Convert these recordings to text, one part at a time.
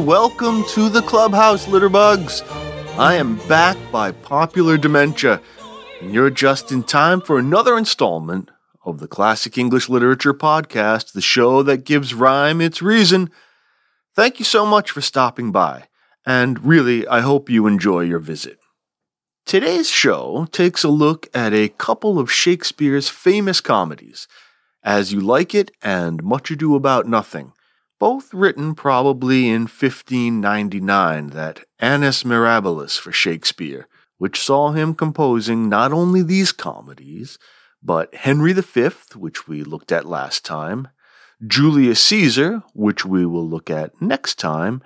welcome to the clubhouse, Litterbugs. I am back by popular dementia, and you're just in time for another installment of the Classic English Literature Podcast, the show that gives rhyme its reason. Thank you so much for stopping by, and really, I hope you enjoy your visit. Today's show takes a look at a couple of Shakespeare's famous comedies, As You Like It and Much Ado About Nothing both written probably in 1599, that Annus Mirabilis for Shakespeare, which saw him composing not only these comedies, but Henry V, which we looked at last time, Julius Caesar, which we will look at next time,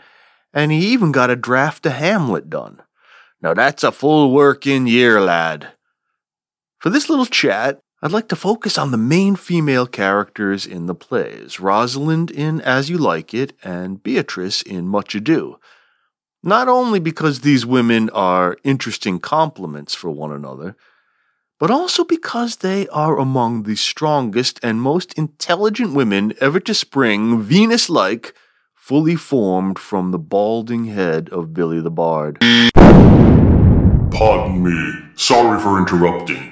and he even got a draft of Hamlet done. Now that's a full working year, lad. For this little chat, I'd like to focus on the main female characters in the plays Rosalind in As You Like It and Beatrice in Much Ado. Not only because these women are interesting complements for one another, but also because they are among the strongest and most intelligent women ever to spring Venus like, fully formed from the balding head of Billy the Bard. Pardon me. Sorry for interrupting.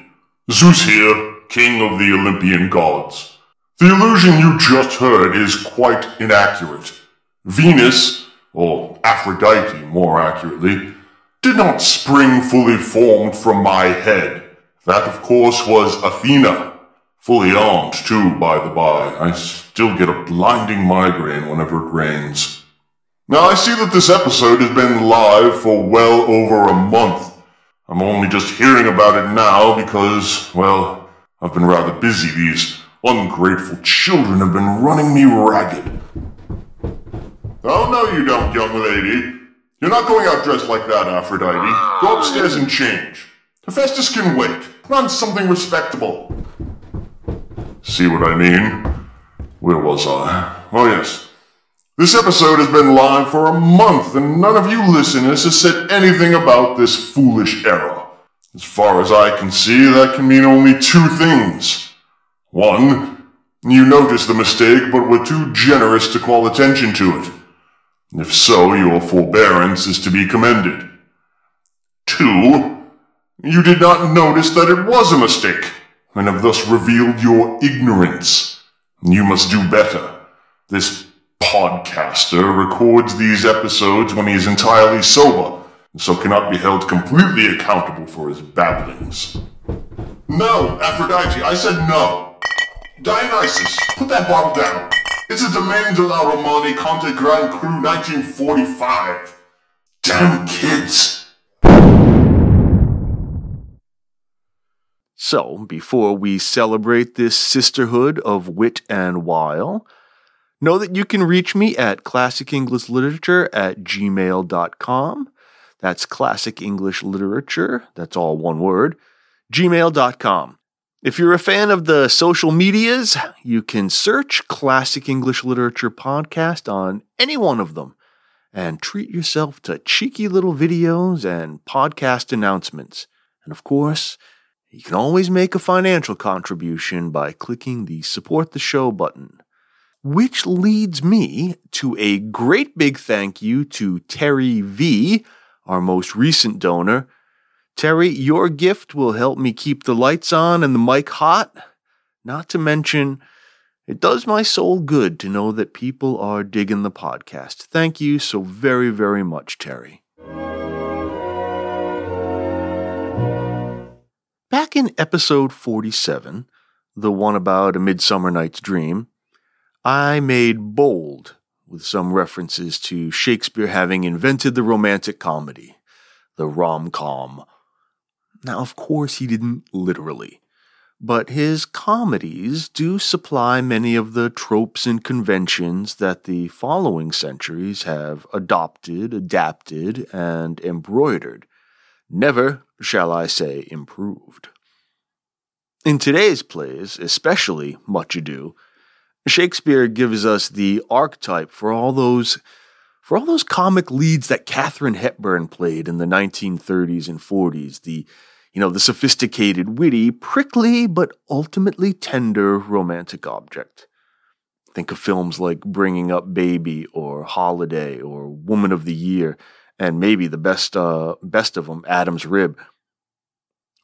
Zeus here king of the Olympian gods. The illusion you just heard is quite inaccurate. Venus, or Aphrodite more accurately, did not spring fully formed from my head. That, of course, was Athena. Fully armed, too, by the by. I still get a blinding migraine whenever it rains. Now, I see that this episode has been live for well over a month. I'm only just hearing about it now because, well, I've been rather busy. These ungrateful children have been running me ragged. Oh, no, you don't, young lady. You're not going out dressed like that, Aphrodite. Go upstairs and change. Hephaestus can wait. Put on something respectable. See what I mean? Where was I? Oh, yes. This episode has been live for a month, and none of you listeners has said anything about this foolish error. As far as I can see, that can mean only two things. One, you noticed the mistake but were too generous to call attention to it. If so, your forbearance is to be commended. Two, you did not notice that it was a mistake, and have thus revealed your ignorance. You must do better. This podcaster records these episodes when he is entirely sober and so cannot be held completely accountable for his babblings. No, Aphrodite, I said no. Dionysus, put that bottle down. It's a Domaine de la Romanée-Conti Grand Cru 1945. Damn kids. So, before we celebrate this sisterhood of wit and wile, know that you can reach me at classicenglishLiterature at gmail.com that's classic English literature. That's all one word. Gmail.com. If you're a fan of the social medias, you can search Classic English Literature Podcast on any one of them and treat yourself to cheeky little videos and podcast announcements. And of course, you can always make a financial contribution by clicking the Support the Show button. Which leads me to a great big thank you to Terry V our most recent donor. Terry, your gift will help me keep the lights on and the mic hot. Not to mention, it does my soul good to know that people are digging the podcast. Thank you so very, very much, Terry. Back in episode 47, the one about A Midsummer Night's Dream, I made bold with some references to Shakespeare having invented the romantic comedy, the rom com. Now, of course, he didn't literally, but his comedies do supply many of the tropes and conventions that the following centuries have adopted, adapted, and embroidered. Never, shall I say, improved. In today's plays, especially Much Ado, Shakespeare gives us the archetype for all those for all those comic leads that Katharine Hepburn played in the 1930s and 40s, the you know, the sophisticated, witty, prickly, but ultimately tender romantic object. Think of films like Bringing Up Baby or Holiday or Woman of the Year, and maybe the best, uh, best of them, Adam's Rib.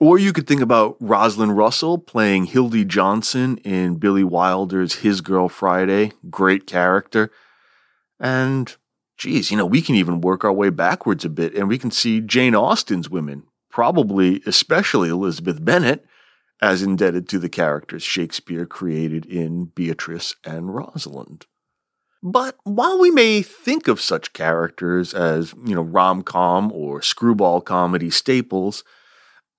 Or you could think about Rosalind Russell playing Hildy Johnson in Billy Wilder's His Girl Friday. Great character. And geez, you know, we can even work our way backwards a bit and we can see Jane Austen's women, probably especially Elizabeth Bennet, as indebted to the characters Shakespeare created in Beatrice and Rosalind. But while we may think of such characters as, you know, rom com or screwball comedy staples,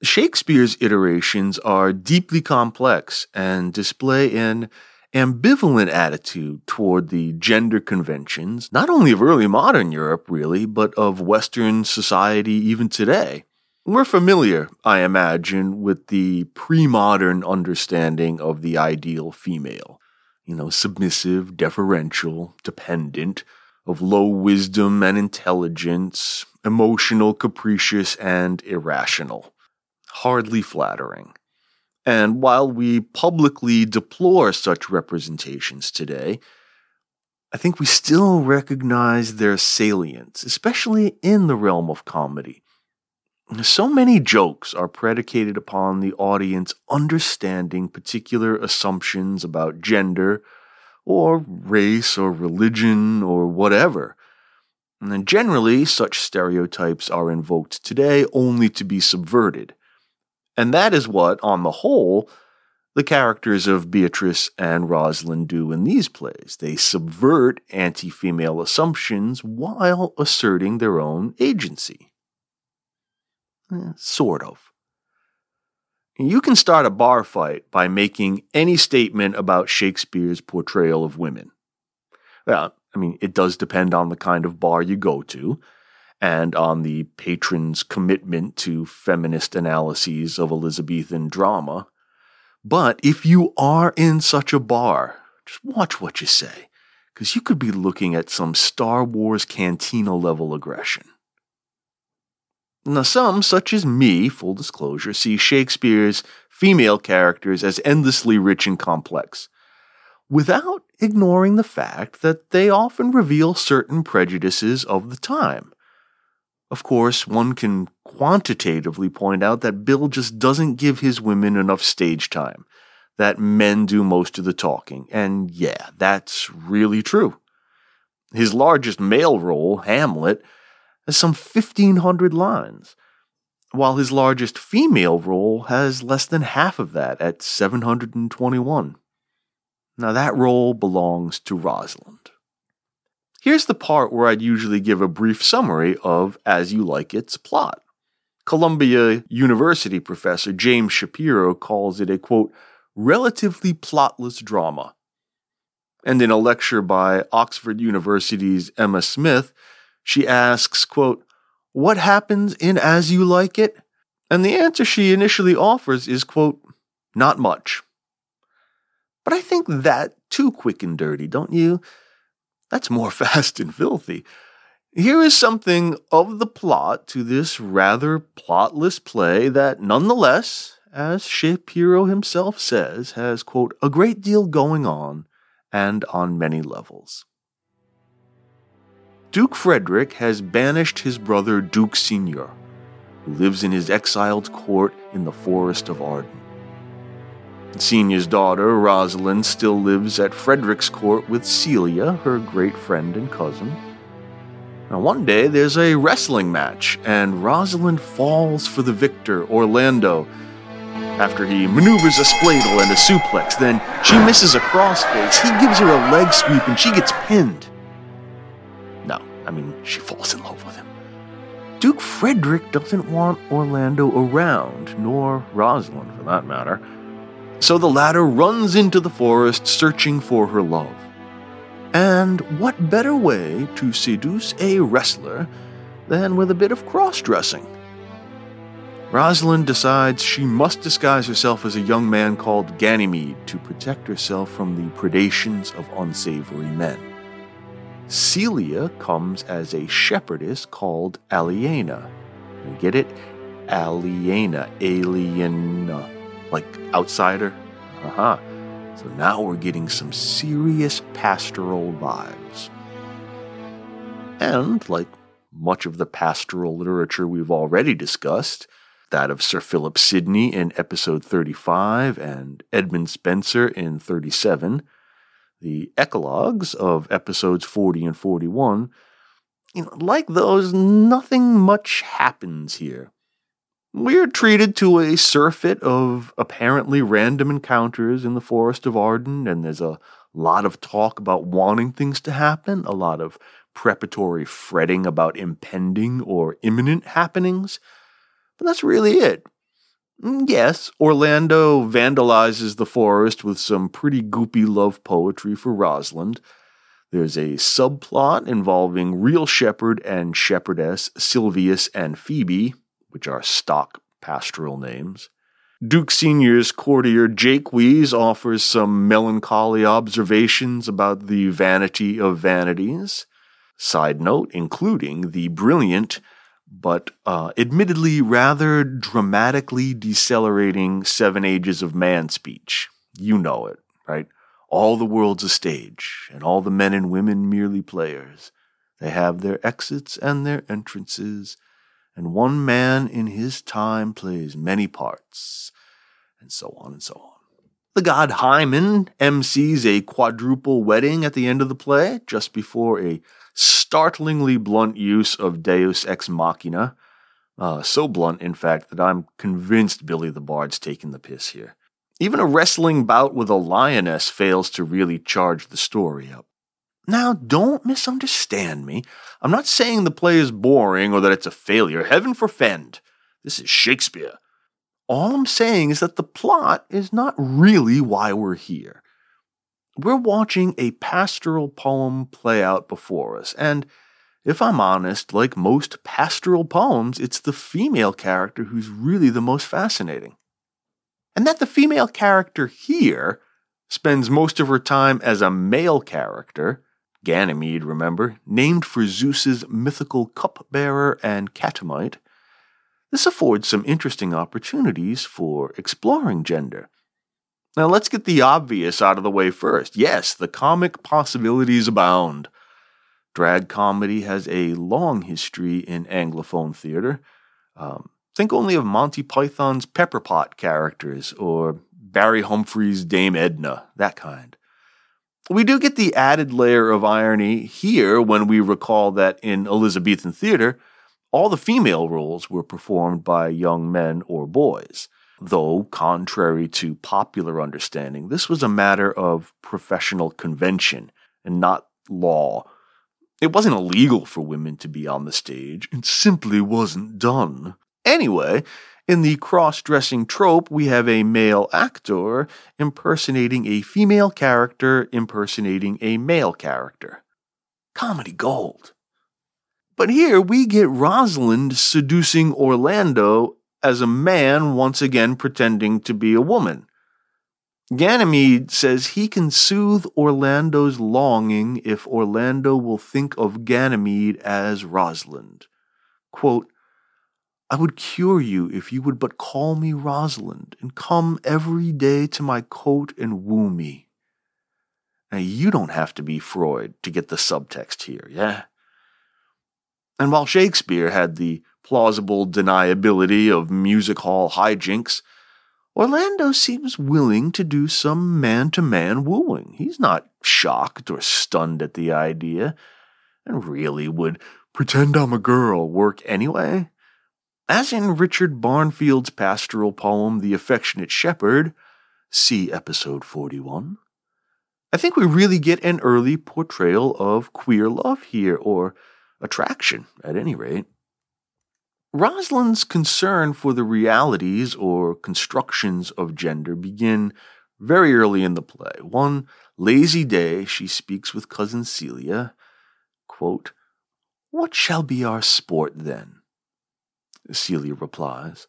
Shakespeare's iterations are deeply complex and display an ambivalent attitude toward the gender conventions, not only of early modern Europe, really, but of Western society even today. We're familiar, I imagine, with the pre modern understanding of the ideal female. You know, submissive, deferential, dependent, of low wisdom and intelligence, emotional, capricious, and irrational. Hardly flattering. And while we publicly deplore such representations today, I think we still recognize their salience, especially in the realm of comedy. So many jokes are predicated upon the audience understanding particular assumptions about gender, or race, or religion, or whatever. And generally, such stereotypes are invoked today only to be subverted. And that is what, on the whole, the characters of Beatrice and Rosalind do in these plays. They subvert anti female assumptions while asserting their own agency. Eh, sort of. You can start a bar fight by making any statement about Shakespeare's portrayal of women. Well, I mean, it does depend on the kind of bar you go to and on the patron's commitment to feminist analyses of Elizabethan drama. But if you are in such a bar, just watch what you say, because you could be looking at some Star Wars cantina level aggression. Now, some, such as me, full disclosure, see Shakespeare's female characters as endlessly rich and complex, without ignoring the fact that they often reveal certain prejudices of the time. Of course, one can quantitatively point out that Bill just doesn't give his women enough stage time, that men do most of the talking, and yeah, that's really true. His largest male role, Hamlet, has some 1,500 lines, while his largest female role has less than half of that at 721. Now, that role belongs to Rosalind. Here's the part where I'd usually give a brief summary of As You Like It's plot. Columbia University professor James Shapiro calls it a quote, relatively plotless drama. And in a lecture by Oxford University's Emma Smith, she asks, quote, What happens in As You Like It? And the answer she initially offers is, quote, Not much. But I think that too quick and dirty, don't you? That's more fast and filthy. Here is something of the plot to this rather plotless play that, nonetheless, as Shapiro himself says, has, quote, a great deal going on and on many levels. Duke Frederick has banished his brother Duke Senior, who lives in his exiled court in the forest of Arden. Senior's daughter, Rosalind, still lives at Frederick's court with Celia, her great friend and cousin. Now, one day there's a wrestling match, and Rosalind falls for the victor, Orlando, after he maneuvers a spladle and a suplex. Then she misses a crossface. He gives her a leg sweep, and she gets pinned. No, I mean, she falls in love with him. Duke Frederick doesn't want Orlando around, nor Rosalind for that matter. So the latter runs into the forest searching for her love. And what better way to seduce a wrestler than with a bit of cross dressing? Rosalind decides she must disguise herself as a young man called Ganymede to protect herself from the predations of unsavory men. Celia comes as a shepherdess called Aliena. You get it? Aliena, alien, like outsider. Uh-huh. So now we're getting some serious pastoral vibes. And, like much of the pastoral literature we've already discussed, that of Sir Philip Sidney in episode 35 and Edmund Spenser in 37, the eclogues of episodes 40 and 41, you know, like those, nothing much happens here. We're treated to a surfeit of apparently random encounters in the Forest of Arden, and there's a lot of talk about wanting things to happen, a lot of preparatory fretting about impending or imminent happenings. But that's really it. Mm, yes, Orlando vandalizes the forest with some pretty goopy love poetry for Rosalind. There's a subplot involving real shepherd and shepherdess Silvius and Phoebe, which are stock pastoral names. Duke Sr.'s courtier Jaques offers some melancholy observations about the vanity of vanities. Side note, including the brilliant but uh, admittedly rather dramatically decelerating Seven Ages of Man speech. You know it, right? All the world's a stage, and all the men and women merely players. They have their exits and their entrances, and one man in his time plays many parts, and so on and so on. The god Hymen MCs a quadruple wedding at the end of the play, just before a startlingly blunt use of Deus ex machina. Uh, so blunt, in fact, that I'm convinced Billy the Bard's taking the piss here. Even a wrestling bout with a lioness fails to really charge the story up. Now, don't misunderstand me. I'm not saying the play is boring or that it's a failure. Heaven forfend. This is Shakespeare. All I'm saying is that the plot is not really why we're here we're watching a pastoral poem play out before us. And if I'm honest, like most pastoral poems, it's the female character who's really the most fascinating. And that the female character here spends most of her time as a male character, Ganymede, remember, named for Zeus's mythical cupbearer and catamite, this affords some interesting opportunities for exploring gender. Now let's get the obvious out of the way first. Yes, the comic possibilities abound. Drag comedy has a long history in Anglophone theater. Um, think only of Monty Python's Pepperpot characters or Barry Humphries' Dame Edna, that kind. We do get the added layer of irony here when we recall that in Elizabethan theater, all the female roles were performed by young men or boys though, contrary to popular understanding, this was a matter of professional convention and not law. It wasn't illegal for women to be on the stage, it simply wasn't done. Anyway, in the cross dressing trope, we have a male actor impersonating a female character impersonating a male character. Comedy gold. But here we get Rosalind seducing Orlando as a man once again pretending to be a woman. Ganymede says he can soothe Orlando's longing if Orlando will think of Ganymede as Rosalind. Quote, I would cure you if you would but call me Rosalind and come every day to my coat and woo me. Now, you don't have to be Freud to get the subtext here, yeah? And while Shakespeare had the plausible deniability of music hall hijinks, Orlando seems willing to do some man to man wooing. He's not shocked or stunned at the idea, and really would pretend I'm a girl work anyway. As in Richard Barnfield's pastoral poem, The Affectionate Shepherd, see episode 41. I think we really get an early portrayal of queer love here, or attraction, at any rate. Rosalind's concern for the realities or constructions of gender begin very early in the play. One lazy day, she speaks with cousin Celia. Quote, What shall be our sport then? Celia replies,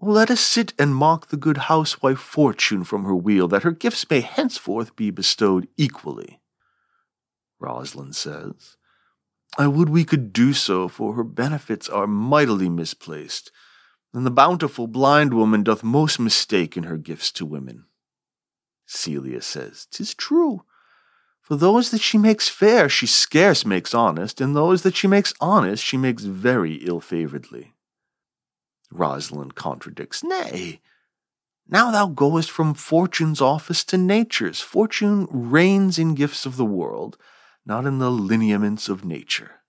Let us sit and mock the good housewife Fortune from her wheel, that her gifts may henceforth be bestowed equally. Rosalind says, I would we could do so, for her benefits are mightily misplaced, and the bountiful blind woman doth most mistake in her gifts to women. Celia says. "'Tis true. For those that she makes fair, she scarce makes honest, and those that she makes honest, she makes very ill favoredly. Rosalind contradicts, Nay, now thou goest from Fortune's office to Nature's. Fortune reigns in gifts of the world, not in the lineaments of nature.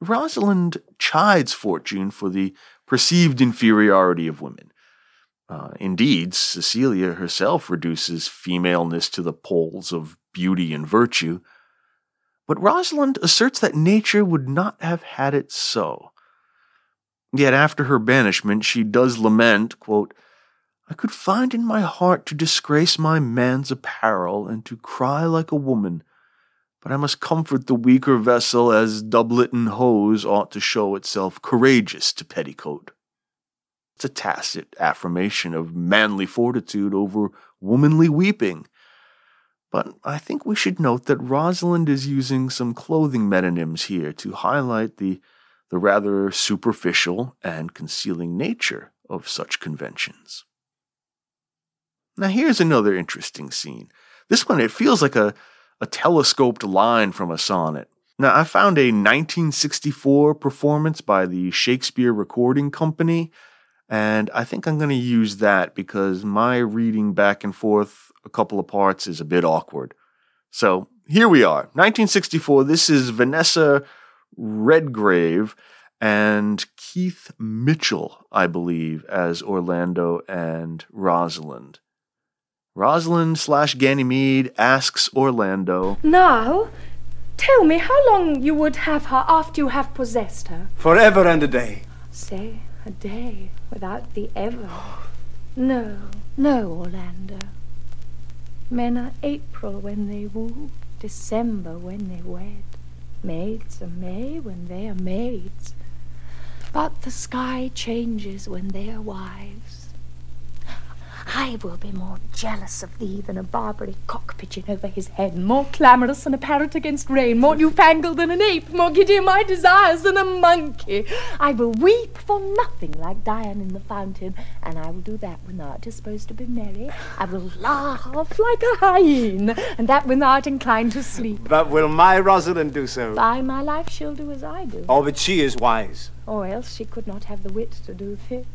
Rosalind chides Fortune for the perceived inferiority of women. Uh, indeed, Cecilia herself reduces femaleness to the poles of beauty and virtue. But Rosalind asserts that nature would not have had it so. Yet after her banishment, she does lament, quote, I could find in my heart to disgrace my man's apparel and to cry like a woman, but I must comfort the weaker vessel as doublet and hose ought to show itself courageous to petticoat. It's a tacit affirmation of manly fortitude over womanly weeping. But I think we should note that Rosalind is using some clothing metonyms here to highlight the, the rather superficial and concealing nature of such conventions. Now, here's another interesting scene. This one, it feels like a, a telescoped line from a sonnet. Now, I found a 1964 performance by the Shakespeare Recording Company and I think I'm going to use that because my reading back and forth a couple of parts is a bit awkward. So here we are, 1964. This is Vanessa Redgrave and Keith Michell, I believe, as Orlando and Rosalind. Rosalind slash Ganymede asks Orlando, Now, tell me how long you would have her after you have possessed her. Forever and a day. Say, a day without the ever. No, no, Orlando. Men are April when they woo, December when they wed. Maids are May when they are maids. But the sky changes when they are wives. I will be more jealous of thee than a Barbary cock pitching over his head, more clamorous than a parrot against rain, more newfangled than an ape, more giddy in my desires than a monkey. I will weep for nothing like Dian in the fountain, and I will do that when thou art disposed to be merry. I will laugh like a hyene, and that when thou art inclined to sleep. But will my Rosalind do so? By my life she'll do as I do. Oh, but she is wise. Or else she could not have the wit to do this.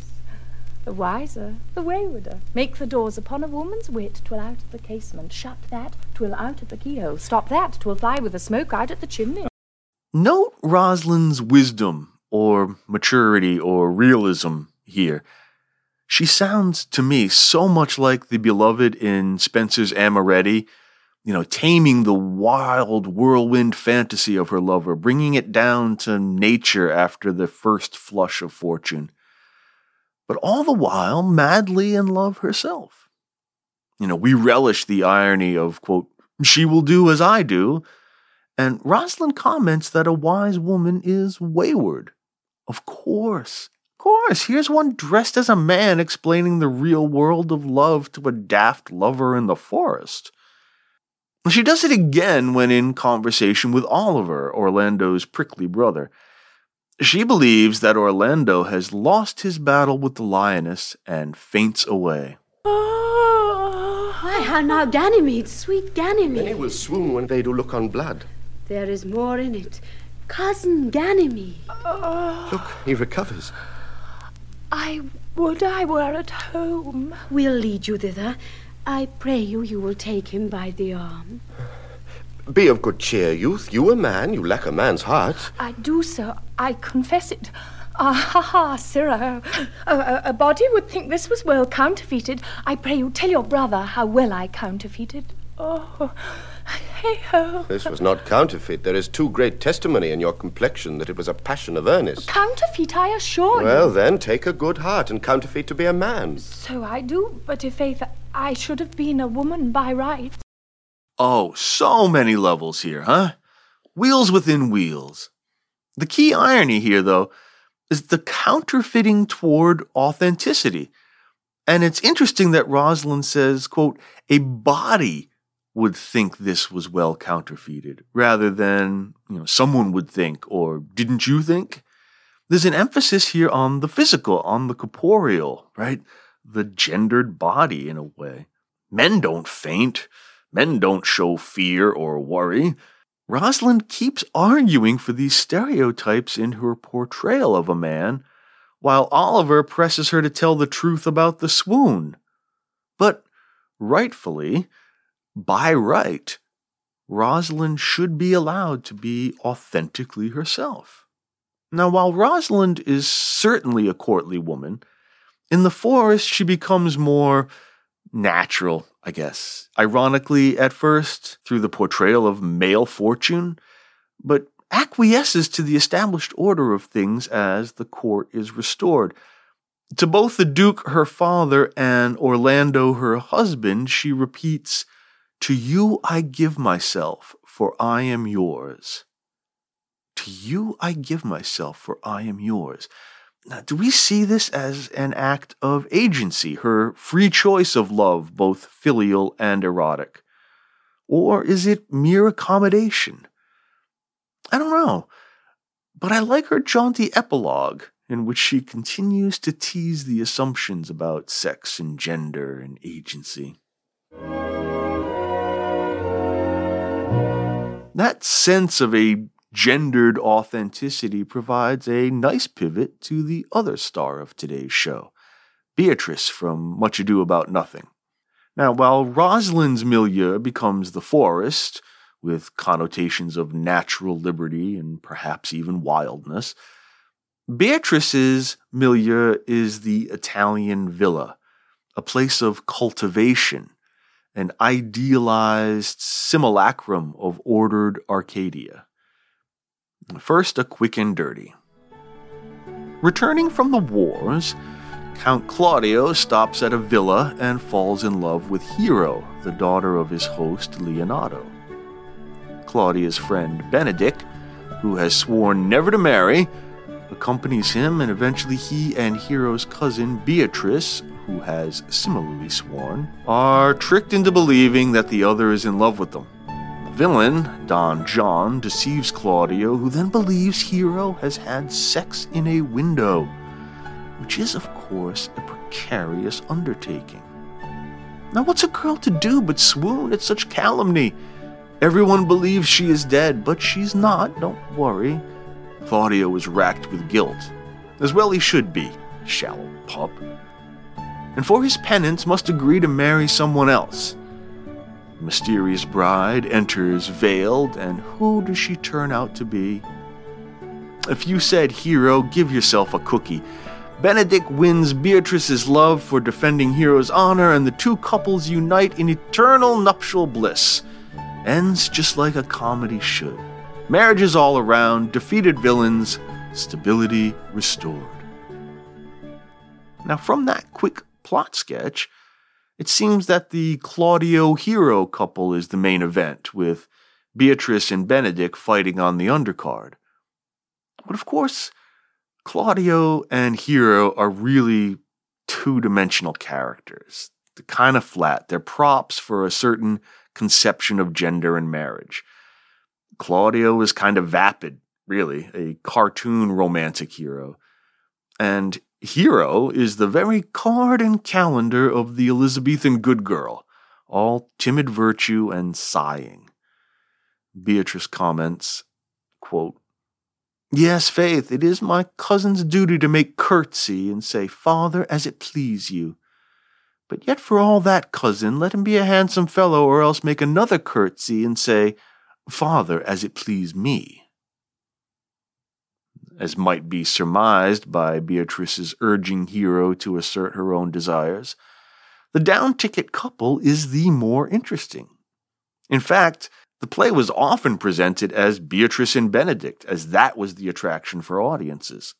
The wiser, the waywarder. Make the doors upon a woman's wit, twill out at the casement. Shut that, twill out at the keyhole. Stop that, twill fly with the smoke out at the chimney. Note Rosalind's wisdom, or maturity, or realism here. She sounds to me so much like the beloved in Spenser's Amoretti, you know, taming the wild whirlwind fantasy of her lover, bringing it down to nature after the first flush of fortune but all the while madly in love herself. You know, we relish the irony of, quote, she will do as I do. And Rosalind comments that a wise woman is wayward. Of course. Of course. Here's one dressed as a man explaining the real world of love to a daft lover in the forest. She does it again when in conversation with Oliver, Orlando's prickly brother. She believes that Orlando has lost his battle with the lioness and faints away. Why, how now, Ganymede, sweet Ganymede. Many will swoon when they do look on blood. There is more in it. Cousin Ganymede. Look, he recovers. I would I were at home. We'll lead you thither. I pray you, you will take him by the arm. Be of good cheer, youth. You a man, you lack a man's heart. I do, sir. I confess it. Ah, ha, ha, sirrah. A, a, a body would think this was well counterfeited. I pray you tell your brother how well I counterfeited. Oh, hey ho. This was not counterfeit. There is too great testimony in your complexion that it was a passion of earnest. Counterfeit, I assure Well, you. Well, then, take a good heart and counterfeit to be a man. So I do, but i' faith, I should have been a woman by right. Oh, so many levels here, huh? Wheels within wheels. The key irony here, though, is the counterfeiting toward authenticity. And it's interesting that Rosalind says, quote, a body would think this was well counterfeited, rather than, you know, someone would think, or didn't you think? There's an emphasis here on the physical, on the corporeal, right? The gendered body in a way. Men don't faint. Men don't show fear or worry. Rosalind keeps arguing for these stereotypes in her portrayal of a man, while Oliver presses her to tell the truth about the swoon. But rightfully, by right, Rosalind should be allowed to be authentically herself. Now, while Rosalind is certainly a courtly woman, in the forest she becomes more natural, I guess. Ironically, at first, through the portrayal of male fortune, but acquiesces to the established order of things as the court is restored. To both the Duke, her father, and Orlando, her husband, she repeats, To you I give myself, for I am yours. To you I give myself, for I am yours. Now, do we see this as an act of agency, her free choice of love, both filial and erotic? Or is it mere accommodation? I don't know. But I like her jaunty epilogue, in which she continues to tease the assumptions about sex and gender and agency. That sense of a gendered authenticity provides a nice pivot to the other star of today's show, Beatrice from Much Ado About Nothing. Now, while Rosalind's milieu becomes the forest, with connotations of natural liberty and perhaps even wildness, Beatrice's milieu is the Italian villa, a place of cultivation, an idealized simulacrum of ordered Arcadia. First, a quick and dirty. Returning from the wars, Count Claudio stops at a villa and falls in love with Hero, the daughter of his host Leonato. Claudio's friend Benedick, who has sworn never to marry, accompanies him, and eventually he and Hero's cousin Beatrice, who has similarly sworn, are tricked into believing that the other is in love with them villain, Don John, deceives Claudio, who then believes Hero has had sex in a window, which is, of course, a precarious undertaking. Now, what's a girl to do but swoon at such calumny? Everyone believes she is dead, but she's not, don't worry. Claudio is racked with guilt, as well he should be, shallow pup. And for his penance must agree to marry someone else mysterious bride enters veiled, and who does she turn out to be? If you said hero, give yourself a cookie. Benedick wins Beatrice's love for defending Hero's honor, and the two couples unite in eternal nuptial bliss. Ends just like a comedy should. Marriages all around, defeated villains, stability restored. Now, from that quick plot sketch, it seems that the Claudio Hero couple is the main event, with Beatrice and Benedick fighting on the undercard. But of course, Claudio and Hero are really two dimensional characters. They're kind of flat. They're props for a certain conception of gender and marriage. Claudio is kind of vapid, really, a cartoon romantic hero. And Hero is the very card and calendar of the Elizabethan good girl, all timid virtue and sighing. Beatrice comments, quote, Yes, Faith, it is my cousin's duty to make curtsy and say, Father, as it please you. But yet for all that, cousin, let him be a handsome fellow, or else make another curtsy and say, Father, as it please me as might be surmised by Beatrice's urging Hero to assert her own desires, the down ticket couple is the more interesting. In fact, the play was often presented as Beatrice and Benedick, as that was the attraction for audiences.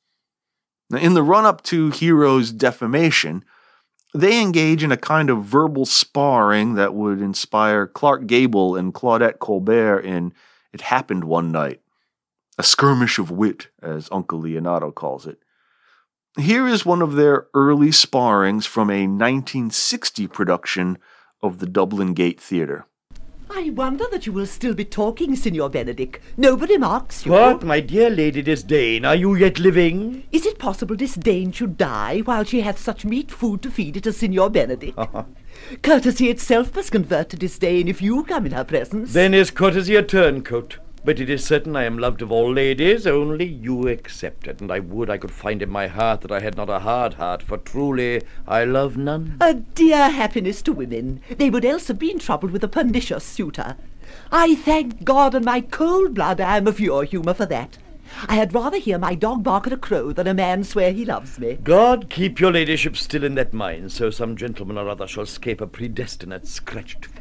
Now, in the run up to Hero's defamation, they engage in a kind of verbal sparring that would inspire Clark Gable and Claudette Colbert in It Happened One Night a skirmish of wit, as Uncle Leonato calls it. Here is one of their early sparrings from a 1960 production of the Dublin Gate Theatre. I wonder that you will still be talking, Signor Benedick. Nobody marks you. What, my dear Lady Disdain, are you yet living? Is it possible Disdain should die while she hath such meet food to feed it as Signor Benedick? Courtesy itself must convert to disdain if you come in her presence. Then is courtesy a turncoat? But it is certain I am loved of all ladies, only you excepted, and I would I could find in my heart that I had not a hard heart, for truly I love none. A dear happiness to women. They would else have been troubled with a pernicious suitor. I thank God and my cold blood I am of your humour for that. I had rather hear my dog bark at a crow than a man swear he loves me. God keep your ladyship still in that mind, so some gentleman or other shall scape a predestinate scratched face.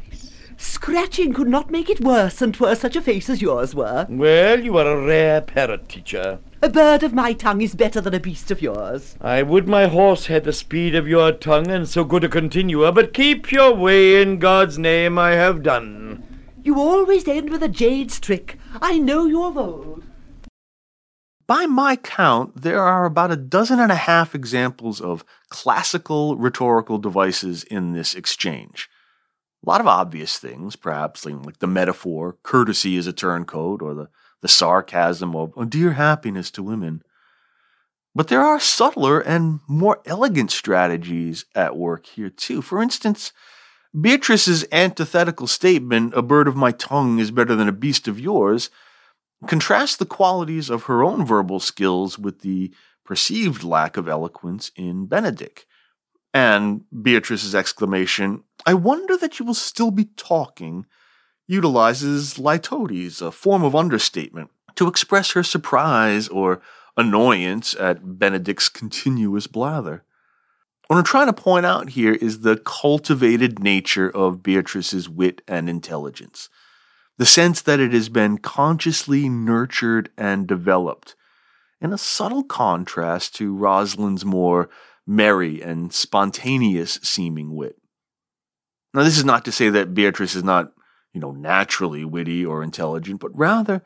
Scratching could not make it worse than 'twere such a face as yours were. Well, you are a rare parrot teacher. A bird of my tongue is better than a beast of yours. I would my horse had the speed of your tongue and so good a continuer, but keep your way in God's name I have done. You always end with a jade's trick. I know you of old. By my count, there are about a dozen and a half examples of classical rhetorical devices in this exchange. A lot of obvious things, perhaps like the metaphor, courtesy is a turncoat, or the, the sarcasm of oh, dear happiness to women. But there are subtler and more elegant strategies at work here, too. For instance, Beatrice's antithetical statement, a bird of my tongue is better than a beast of yours, contrasts the qualities of her own verbal skills with the perceived lack of eloquence in Benedick. And Beatrice's exclamation, I wonder that you will still be talking, utilizes litotes, a form of understatement, to express her surprise or annoyance at Benedick's continuous blather. What I'm trying to point out here is the cultivated nature of Beatrice's wit and intelligence, the sense that it has been consciously nurtured and developed, in a subtle contrast to Rosalind's more merry and spontaneous seeming wit. Now, this is not to say that Beatrice is not, you know, naturally witty or intelligent, but rather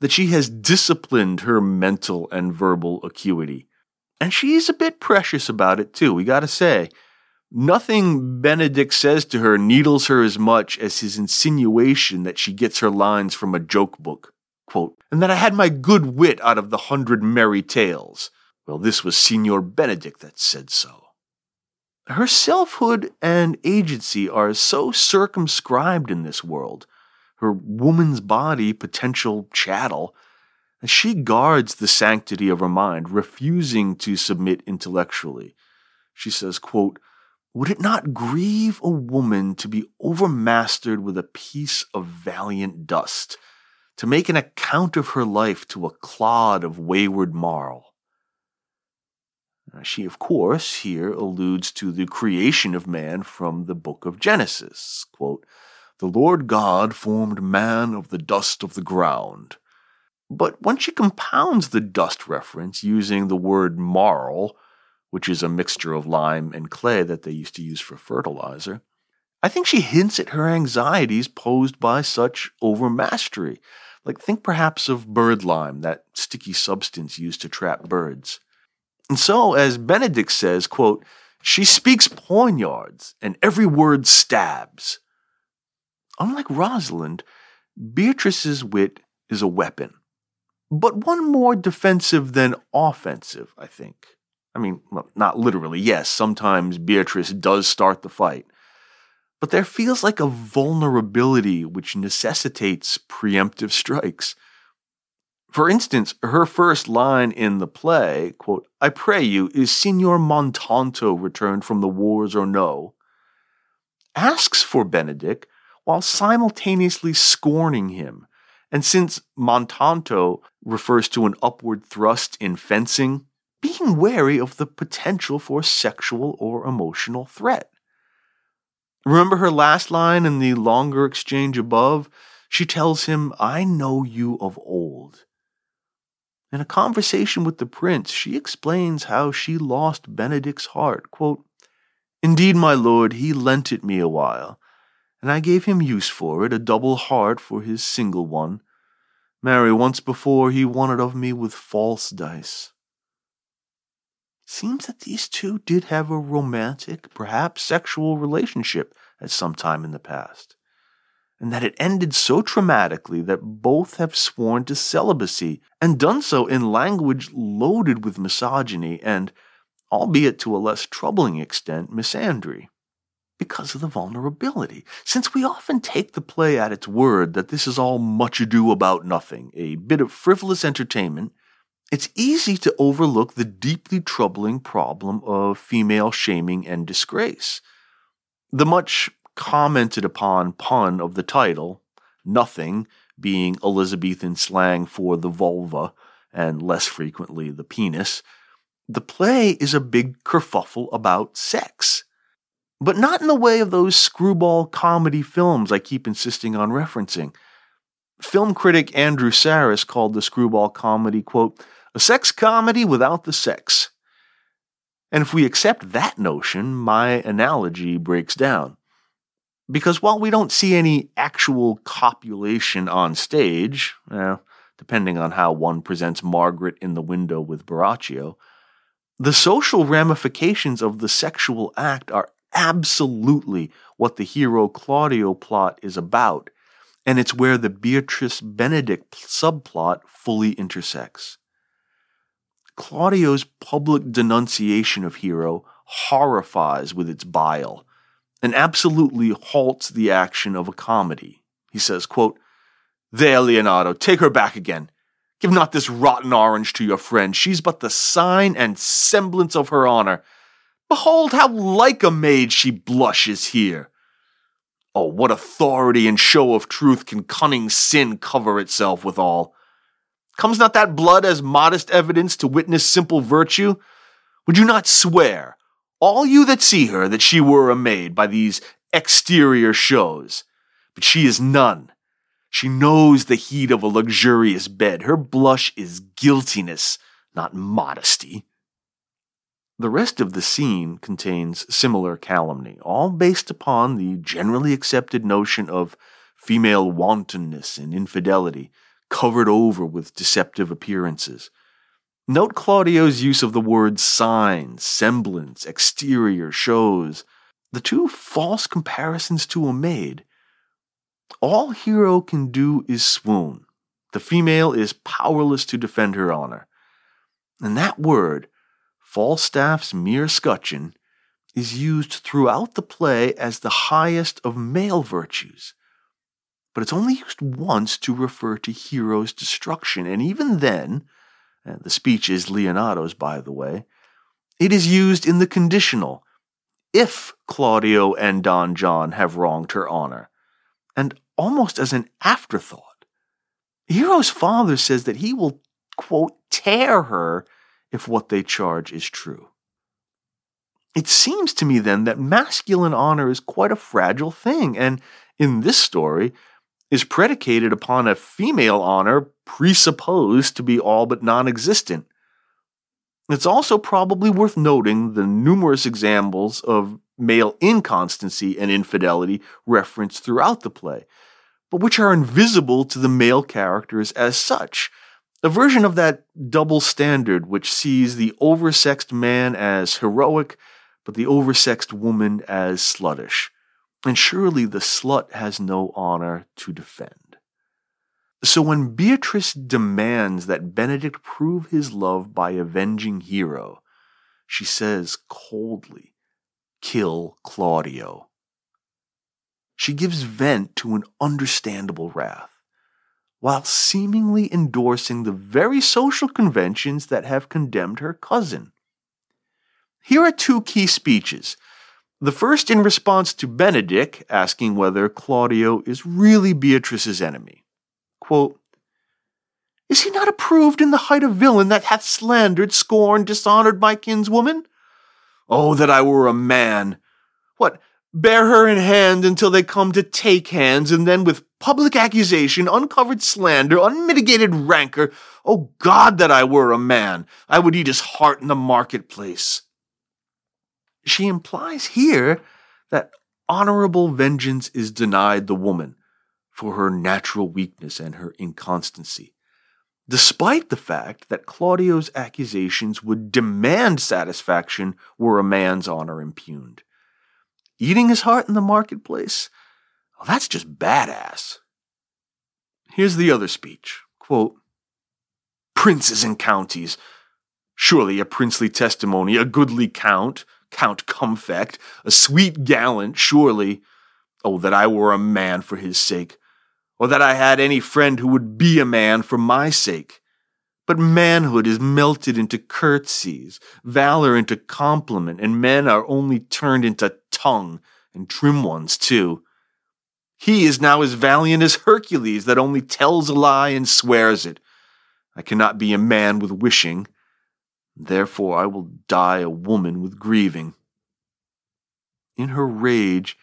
that she has disciplined her mental and verbal acuity. And she's a bit precious about it, too, we gotta say. Nothing Benedick says to her needles her as much as his insinuation that she gets her lines from a joke book. Quote, and that I had my good wit out of the hundred merry tales. Well, this was Signor Benedick that said so. Her selfhood and agency are so circumscribed in this world, her woman's body potential chattel, as she guards the sanctity of her mind, refusing to submit intellectually. She says, quote, Would it not grieve a woman to be overmastered with a piece of valiant dust, to make an account of her life to a clod of wayward marl? Uh, she, of course, here alludes to the creation of man from the book of Genesis. Quote, the Lord God formed man of the dust of the ground. But when she compounds the dust reference using the word marl, which is a mixture of lime and clay that they used to use for fertilizer, I think she hints at her anxieties posed by such overmastery. Like, think perhaps of birdlime, that sticky substance used to trap birds. And so, as Benedick says, quote, she speaks poignards, and every word stabs. Unlike Rosalind, Beatrice's wit is a weapon, but one more defensive than offensive, I think. I mean, well, not literally, yes, sometimes Beatrice does start the fight, but there feels like a vulnerability which necessitates preemptive strikes. For instance, her first line in the play, quote, I pray you, is Signor Montanto returned from the wars or no? asks for Benedick while simultaneously scorning him. And since Montanto refers to an upward thrust in fencing, being wary of the potential for sexual or emotional threat. Remember her last line in the longer exchange above? She tells him, I know you of old. In a conversation with the prince, she explains how she lost Benedick's heart. Quote, Indeed, my lord, he lent it me a while, and I gave him use for it, a double heart for his single one. Marry, once before he won it of me with false dice. Seems that these two did have a romantic, perhaps sexual relationship at some time in the past. And that it ended so traumatically that both have sworn to celibacy and done so in language loaded with misogyny and, albeit to a less troubling extent, misandry. Because of the vulnerability, since we often take the play at its word that this is all much ado about nothing, a bit of frivolous entertainment, it's easy to overlook the deeply troubling problem of female shaming and disgrace. The much commented upon pun of the title, nothing being Elizabethan slang for the vulva and less frequently the penis, the play is a big kerfuffle about sex. But not in the way of those screwball comedy films I keep insisting on referencing. Film critic Andrew Sarris called the screwball comedy, quote, a sex comedy without the sex. And if we accept that notion, my analogy breaks down. Because while we don't see any actual copulation on stage, well, depending on how one presents Margaret in the window with Borachio, the social ramifications of the sexual act are absolutely what the hero Claudio plot is about, and it's where the Beatrice Benedick subplot fully intersects. Claudio's public denunciation of Hero horrifies with its bile and absolutely halts the action of a comedy. He says, quote, There, Leonato, take her back again. Give not this rotten orange to your friend. She's but the sign and semblance of her honor. Behold how like a maid she blushes here. Oh, what authority and show of truth can cunning sin cover itself withal? Comes not that blood as modest evidence to witness simple virtue? Would you not swear, all you that see her, that she were a maid by these exterior shows? But she is none. She knows the heat of a luxurious bed. Her blush is guiltiness, not modesty. The rest of the scene contains similar calumny, all based upon the generally accepted notion of female wantonness and infidelity, covered over with deceptive appearances. Note Claudio's use of the words signs, semblance, exterior, shows, the two false comparisons to a maid. All Hero can do is swoon. The female is powerless to defend her honor. And that word, Falstaff's mere scutcheon, is used throughout the play as the highest of male virtues but it's only used once to refer to Hero's destruction, and even then, Uh, the speech is Leonato's, by the way, it is used in the conditional, if Claudio and Don John have wronged her honor, and almost as an afterthought. Hero's father says that he will, quote, tear her if what they charge is true. It seems to me then that masculine honor is quite a fragile thing, and in this story, is predicated upon a female honor presupposed to be all but non existent. It's also probably worth noting the numerous examples of male inconstancy and infidelity referenced throughout the play, but which are invisible to the male characters as such. A version of that double standard which sees the oversexed man as heroic, but the oversexed woman as sluttish and surely the slut has no honor to defend. So when Beatrice demands that Benedick prove his love by avenging Hero, she says coldly, Kill Claudio. She gives vent to an understandable wrath, while seemingly endorsing the very social conventions that have condemned her cousin. Here are two key speeches the first in response to Benedick asking whether Claudio is really Beatrice's enemy. Quote, Is he not approved in the height of villain that hath slandered, scorned, dishonored my kinswoman? Oh, that I were a man! What, bear her in hand until they come to take hands, and then with public accusation, uncovered slander, unmitigated rancor, oh God, that I were a man! I would eat his heart in the marketplace she implies here that honorable vengeance is denied the woman for her natural weakness and her inconstancy, despite the fact that Claudio's accusations would demand satisfaction were a man's honor impugned. Eating his heart in the marketplace? Well, that's just badass. Here's the other speech. Quote, Princes and counties, surely a princely testimony, a goodly count, Count Comfect, a sweet gallant, surely. Oh, that I were a man for his sake, or that I had any friend who would be a man for my sake. But manhood is melted into curtsies, valor into compliment, and men are only turned into tongue, and trim ones too. He is now as valiant as Hercules that only tells a lie and swears it. I cannot be a man with wishing. Therefore I will die a woman with grieving. In her rage,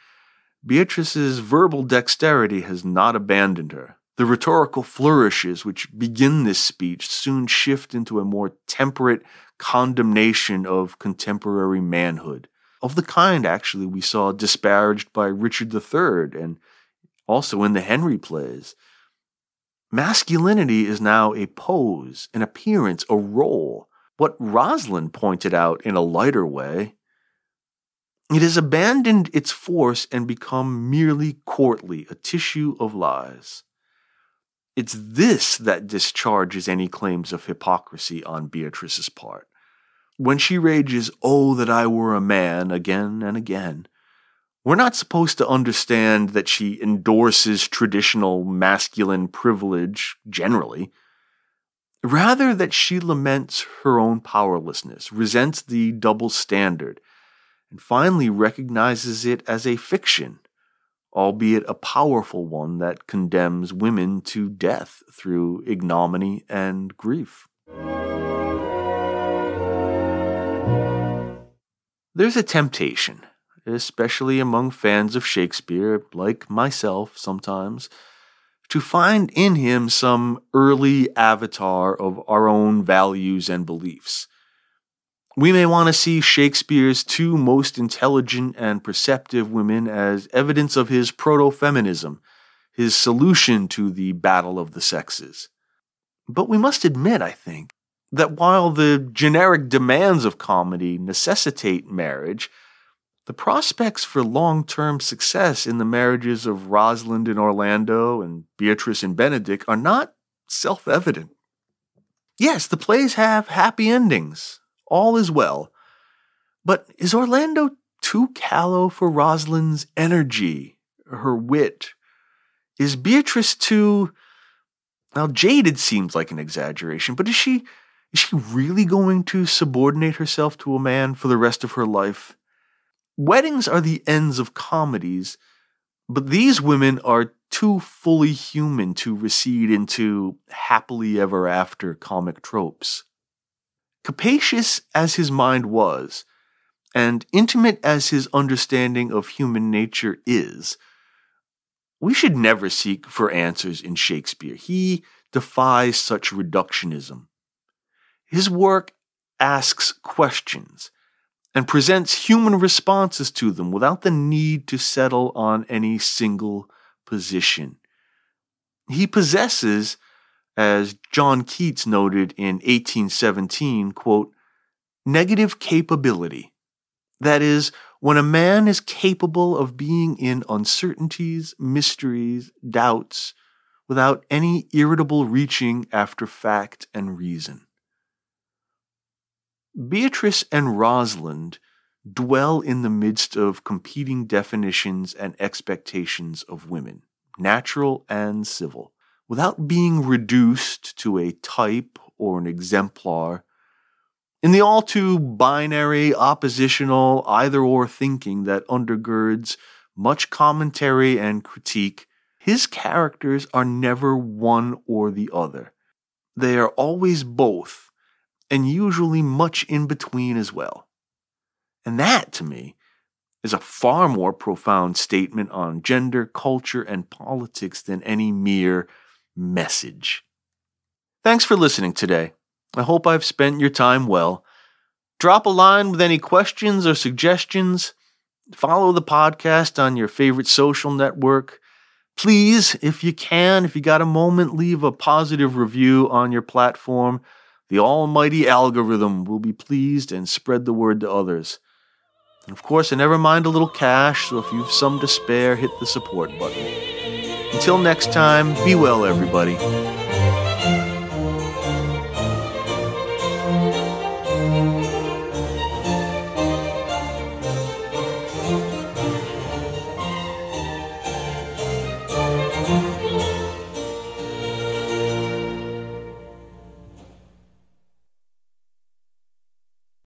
Beatrice's verbal dexterity has not abandoned her. The rhetorical flourishes which begin this speech soon shift into a more temperate condemnation of contemporary manhood, of the kind actually we saw disparaged by Richard III and also in the Henry plays. Masculinity is now a pose, an appearance, a role. What Rosalind pointed out in a lighter way. It has abandoned its force and become merely courtly, a tissue of lies. It's this that discharges any claims of hypocrisy on Beatrice's part. When she rages, Oh, that I were a man, again and again, we're not supposed to understand that she endorses traditional masculine privilege generally. Rather, that she laments her own powerlessness, resents the double standard, and finally recognizes it as a fiction, albeit a powerful one that condemns women to death through ignominy and grief. There's a temptation especially among fans of Shakespeare, like myself sometimes, to find in him some early avatar of our own values and beliefs. We may want to see Shakespeare's two most intelligent and perceptive women as evidence of his proto feminism, his solution to the battle of the sexes. But we must admit, I think, that while the generic demands of comedy necessitate marriage, the prospects for long term success in the marriages of Rosalind and Orlando and Beatrice and Benedick are not self evident. Yes, the plays have happy endings, all is well. But is Orlando too callow for Rosalind's energy, her wit? Is Beatrice too. Now, jaded seems like an exaggeration, but is she. Is she really going to subordinate herself to a man for the rest of her life? Weddings are the ends of comedies, but these women are too fully human to recede into happily ever after comic tropes. Capacious as his mind was, and intimate as his understanding of human nature is, we should never seek for answers in Shakespeare. He defies such reductionism. His work asks questions and presents human responses to them without the need to settle on any single position. He possesses, as John Keats noted in 1817, quote, negative capability. That is, when a man is capable of being in uncertainties, mysteries, doubts, without any irritable reaching after fact and reason. Beatrice and Rosalind dwell in the midst of competing definitions and expectations of women, natural and civil, without being reduced to a type or an exemplar. In the all too binary, oppositional, either or thinking that undergirds much commentary and critique, his characters are never one or the other. They are always both and usually much in between as well. And that, to me, is a far more profound statement on gender, culture, and politics than any mere message. Thanks for listening today. I hope I've spent your time well. Drop a line with any questions or suggestions. Follow the podcast on your favorite social network. Please, if you can, if you got a moment, leave a positive review on your platform. The almighty algorithm will be pleased and spread the word to others. And of course, I never mind a little cash, so if you've some to spare, hit the support button. Until next time, be well, everybody.